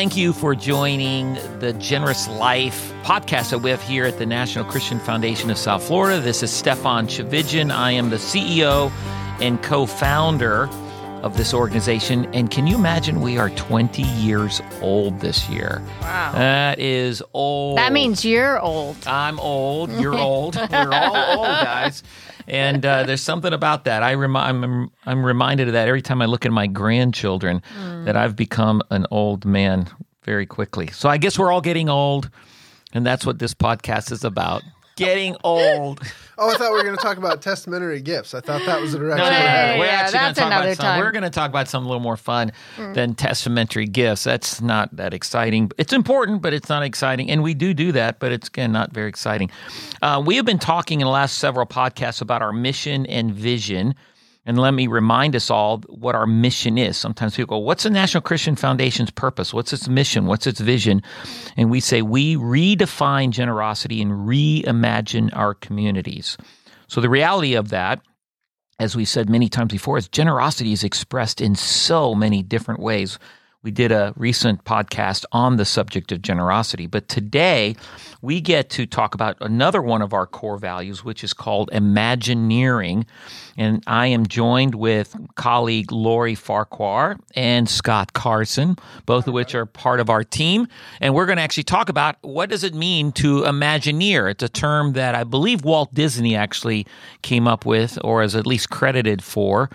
thank you for joining the Generous Life podcast that we have here at the National Christian Foundation of South Florida. This is Stephan Tchividjian. I am the CEO and co founder of this organization. And can you imagine we are 20 years old this year? Wow. That is old. That means you're old. I'm old. You're old. We're all old, guys. And uh, there's something about that. I remi- I'm, I'm reminded of that every time I look at my grandchildren that I've become an old man very quickly. So I guess we're all getting old. And that's what this podcast is about getting old. Oh, I thought we were going to talk about testamentary gifts. I thought that was the direction. No, no, no, we're no. We're Yeah, actually going to talk about another some. time. We're going to talk about something a little more fun than testamentary gifts. That's not that exciting. It's important, but it's not exciting. And we do do that, but it's again not very exciting. Uh, we have been talking in the last several podcasts about our mission and vision. And let me remind us all what our mission is. Sometimes people go, What's the National Christian Foundation's purpose? What's its mission? What's its vision? And we say, We redefine generosity and reimagine our communities. So the reality of that as we said many times before, is generosity is expressed in so many different ways. We did a recent podcast on the subject of generosity, but today we get to talk about another one of our core values, which is called Imagineering. And I am joined with colleague Laurie Farquhar and Scott Carson, both of which are part of our team. And we're going to actually talk about what does it mean to Imagineer. It's a term that I believe Walt Disney actually came up with, or is at least credited for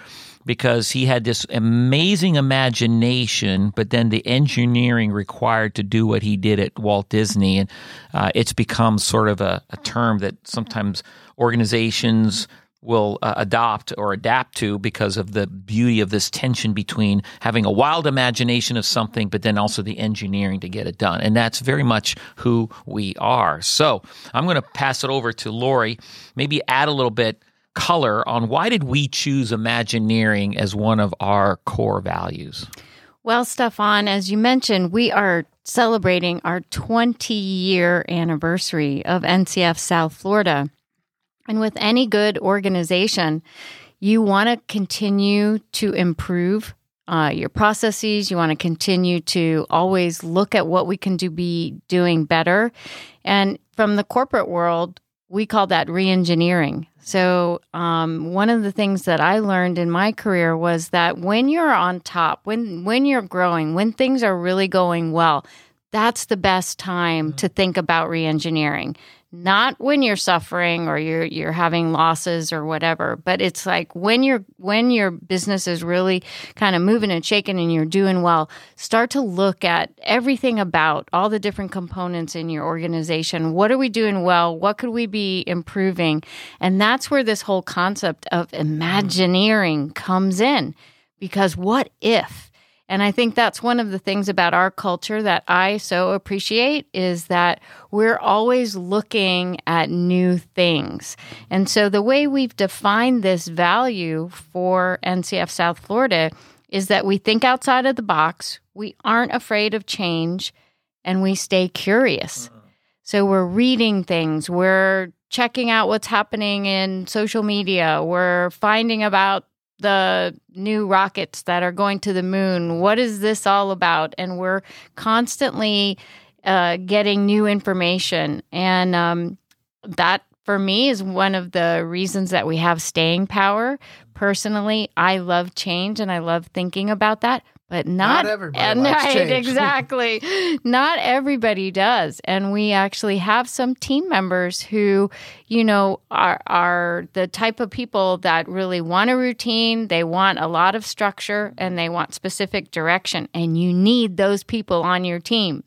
because he had this amazing imagination, but then the engineering required to do what he did at Walt Disney. And uh, it's become sort of a, a term that sometimes organizations will uh, adopt or adapt to because of the beauty of this tension between having a wild imagination of something, but then also the engineering to get it done. And that's very much who we are. So I'm going to pass it over to Laurie, maybe add a little bit color on why did we choose Imagineering as one of our core values? Well, Stephan, as you mentioned, we are celebrating our 20 year anniversary of NCF South Florida. And with any good organization, you want to continue to improve uh, your processes. You want to continue to always look at what we can do be doing better. And from the corporate world, we call that reengineering. So, um, one of the things that I learned in my career was that when you're on top, when when you're growing, when things are really going well, that's the best time to think about reengineering. Not when you're suffering or you're you're having losses or whatever, but it's like when you're when your business is really kind of moving and shaking and you're doing well, start to look at everything about all the different components in your organization. What are we doing well? What could we be improving? And that's where this whole concept of mm. imagineering comes in. Because what if? And I think that's one of the things about our culture that I so appreciate is that we're always looking at new things. And so the way we've defined this value for NCF South Florida is that we think outside of the box, we aren't afraid of change, and we stay curious. Mm-hmm. So we're reading things, we're checking out what's happening in social media, we're finding about the new rockets that are going to the moon. What is this all about? And we're constantly uh, getting new information. And um, that, for me, is one of the reasons that we have staying power. Personally, I love change and I love thinking about that. But not, Not everybody right, exactly. not everybody does, and we actually have some team members who, you know, are are the type of people that really want a routine. They want a lot of structure and they want specific direction, and you need those people on your team.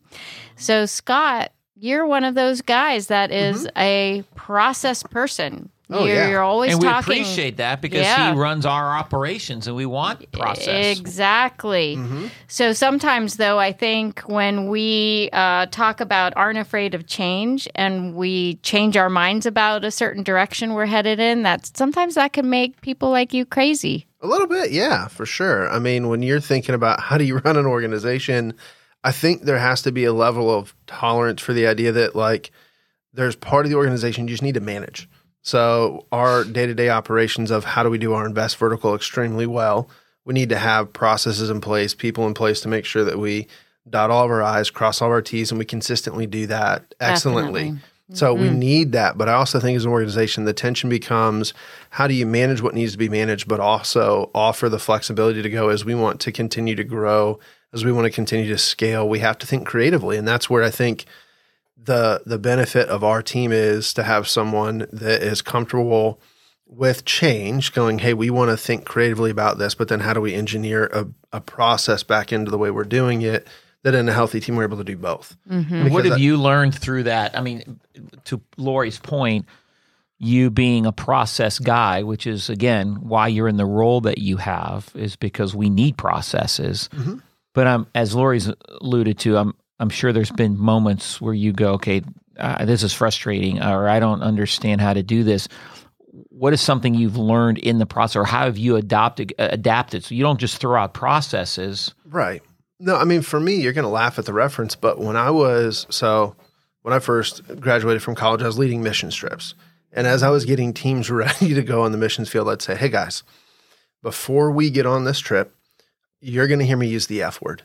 So, Scott, you're one of those guys that is mm-hmm. a process person. Oh, you're, yeah. you're always and we appreciate that because Yeah. he runs our operations and we want process. Exactly. Mm-hmm. So sometimes, though, I think when we uh, talk about aren't afraid of change and we change our minds about a certain direction we're headed in, that sometimes that can make people like you crazy. A little bit, yeah, for sure. I mean, when you're thinking about how do you run an organization, I think there has to be a level of tolerance for the idea that like there's part of the organization you just need to manage. So our day-to-day operations of how do we do our invest vertical extremely well, we need to have processes in place, people in place to make sure that we dot all of our I's, cross all of our T's, and we consistently do that excellently. Definitely. So we mm-hmm. need that. But I also think as an organization, the tension becomes how do you manage what needs to be managed, but also offer the flexibility to go as we want to continue to grow, as we want to continue to scale. We have to think creatively. And that's where I think the the benefit of our team is to have someone that is comfortable with change, going, hey, we want to think creatively about this, but then how do we engineer a, a process back into the way we're doing it? That in a healthy team, we're able to do both. And what have I- you learned through that? I mean, to Laurie's point, you being a process guy, which is again why you're in the role that you have, is because we need processes. Mm-hmm. But um, as Laurie's alluded to, I'm I'm sure there's been moments where you go, okay, uh, this is frustrating, or I don't understand how to do this. What is something you've learned in the process, or how have you adopted adapted? So you don't just throw out processes. Right. No, I mean, for me, you're going to laugh at the reference, but when I was, so when I first graduated from college, I was leading mission trips. And as I was getting teams ready to go on the missions field, I'd say, hey guys, before we get on this trip, you're going to hear me use the F word.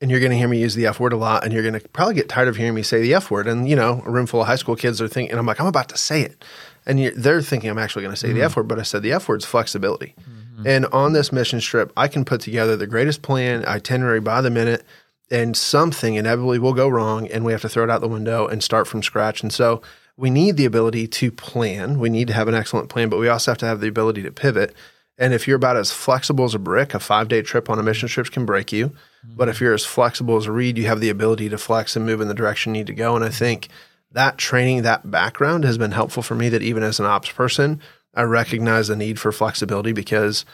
And you're going to hear me use the F word a lot. And you're going to probably get tired of hearing me say the F word. And, you know, a room full of high school kids are thinking, and I'm like, I'm about to say it. And you're, they're thinking I'm actually going to say the mm. F word, but I said the F word's flexibility. Mm-hmm. And on this mission trip, I can put together the greatest plan, itinerary by the minute, and something inevitably will go wrong, and we have to throw it out the window and start from scratch. And so we need the ability to plan. We need to have an excellent plan, but we also have to have the ability to pivot. And if you're about as flexible as a brick, a five day trip on a mission trip can break you. But if you're as flexible as a reed, you have the ability to flex and move in the direction you need to go. And I think that training, that background has been helpful for me that even as an ops person, I recognize the need for flexibility because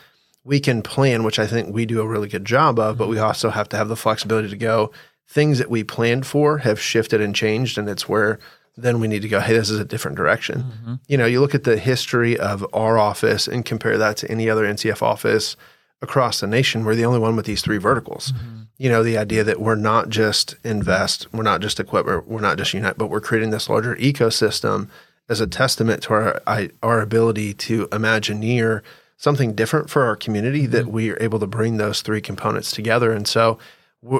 we can plan, which I think we do a really good job of, but we mm-hmm. also have to have the flexibility to go. Things that we planned for have shifted and changed, and it's where then we need to go, hey, this is a different direction. Mm-hmm. You know, you look at the history of our office and compare that to any other NCF office across the nation. We're the only one with these three verticals. Mm-hmm. You know, the idea that we're not just invest, we're not just equipment, we're not just unite, but we're creating this larger ecosystem as a testament to our I, our ability to imagineer something different for our community that mm-hmm. we are able to bring those three components together. And so,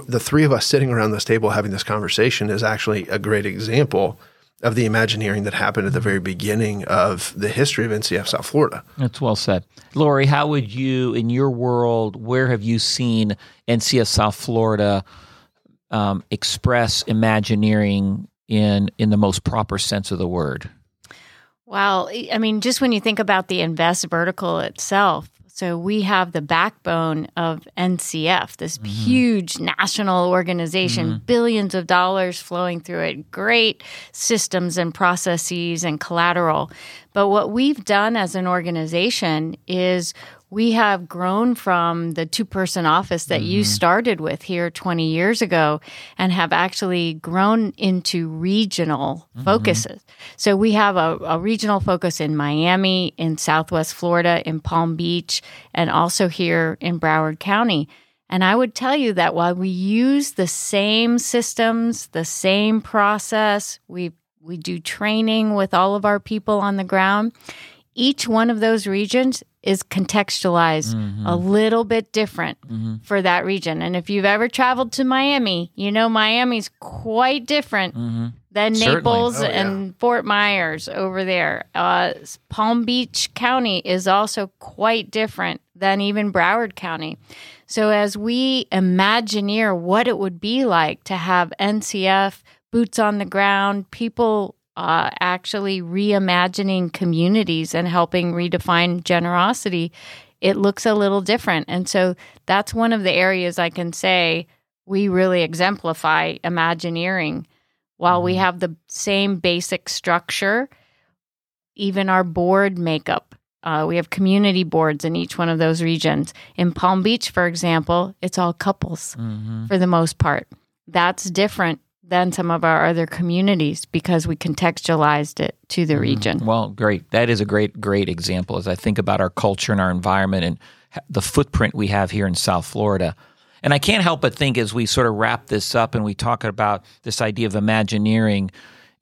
the three of us sitting around this table having this conversation is actually a great example of the imagineering that happened at the very beginning of the history of NCF South Florida. That's well said. Laurie, how would you, in your world, where have you seen NCF South Florida um, express Imagineering in in the most proper sense of the word? Well, I mean, just when you think about the invest vertical itself, so we have the backbone of NCF, this mm-hmm. huge national organization, mm-hmm. billions of dollars flowing through it, great systems and processes and collateral. But what we've done as an organization is we have grown from the two person office that you mm-hmm. started with here 20 years ago and have actually grown into regional mm-hmm. focuses. So we have a, a regional focus in Miami, in Southwest Florida, in Palm Beach, and also here in Broward County. And I would tell you that while we use the same systems, the same process, we we do training with all of our people on the ground. Each one of those regions is contextualized mm-hmm. a little bit different mm-hmm. for that region. And if you've ever traveled to Miami, you know Miami's quite different mm-hmm. than Certainly. Naples Oh, yeah. and Fort Myers over there. Uh, Palm Beach County is also quite different than even Broward County. So, as we imagineer what it would be like to have NCF boots on the ground, people uh, actually reimagining communities and helping redefine generosity, it looks a little different. And so, that's one of the areas I can say we really exemplify Imagineering. While we have the same basic structure, even our board makeup. Uh, we have community boards in each one of those regions. In Palm Beach, for example, it's all couples for the most part. That's different than some of our other communities because we contextualized it to the mm-hmm. region. Well, great. That is a great, great example as I think about our culture and our environment and the footprint we have here in South Florida. And I can't help but think as we sort of wrap this up and we talk about this idea of Imagineering,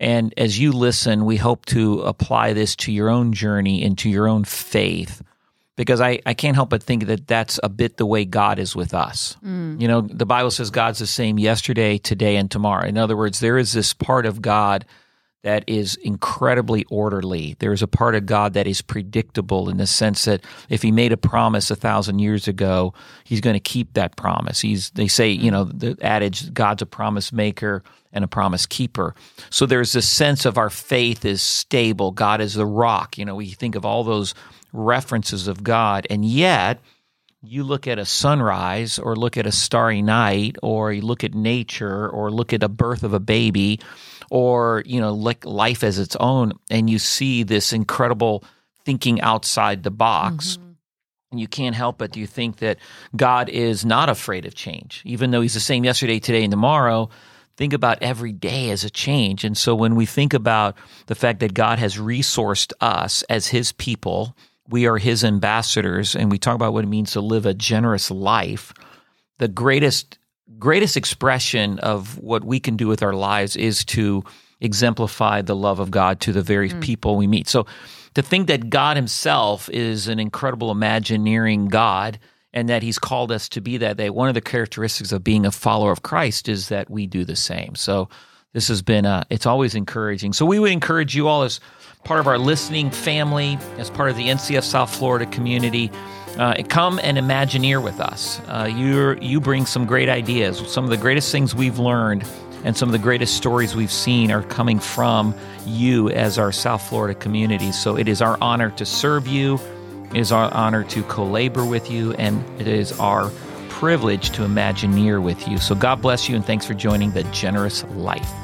and as you listen, we hope to apply this to your own journey and to your own faith. Because I, I can't help but think that that's a bit the way God is with us. Mm. You know, the Bible says God's the same yesterday, today, and tomorrow. In other words, there is this part of God that is incredibly orderly. There is a part of God that is predictable in the sense that if He made a promise a thousand years ago, He's going to keep that promise. He's they say you know the adage God's a promise maker and a promise keeper. So there's this sense of our faith is stable. God is the rock. You know, we think of all those references of God, and yet you look at a sunrise or look at a starry night or you look at nature or look at a birth of a baby or you know like life as its own and you see this incredible thinking outside the box Mm-hmm. and you can't help but you think that God is not afraid of change even though he's the same yesterday today and tomorrow think about every day as a change and so when we think about the fact that God has resourced us as his people we are his ambassadors and we talk about what it means to live a generous life the greatest greatest expression of what we can do with our lives is to exemplify the love of God to the very mm. people we meet. So to think that God himself is an incredible imagineering God and that he's called us to be that, that one of the characteristics of being a follower of Christ is that we do the same. So this has been uh, it's always encouraging. So we would encourage you all as part of our listening family, as part of the NCF South Florida community, uh, come and Imagineer with us. Uh, you you bring some great ideas. Some of the greatest things we've learned and some of the greatest stories we've seen are coming from you as our South Florida community. So it is our honor to serve you. It is our honor to co-labor with you, and it is our privilege to Imagineer with you. So God bless you, and thanks for joining the Generous Life.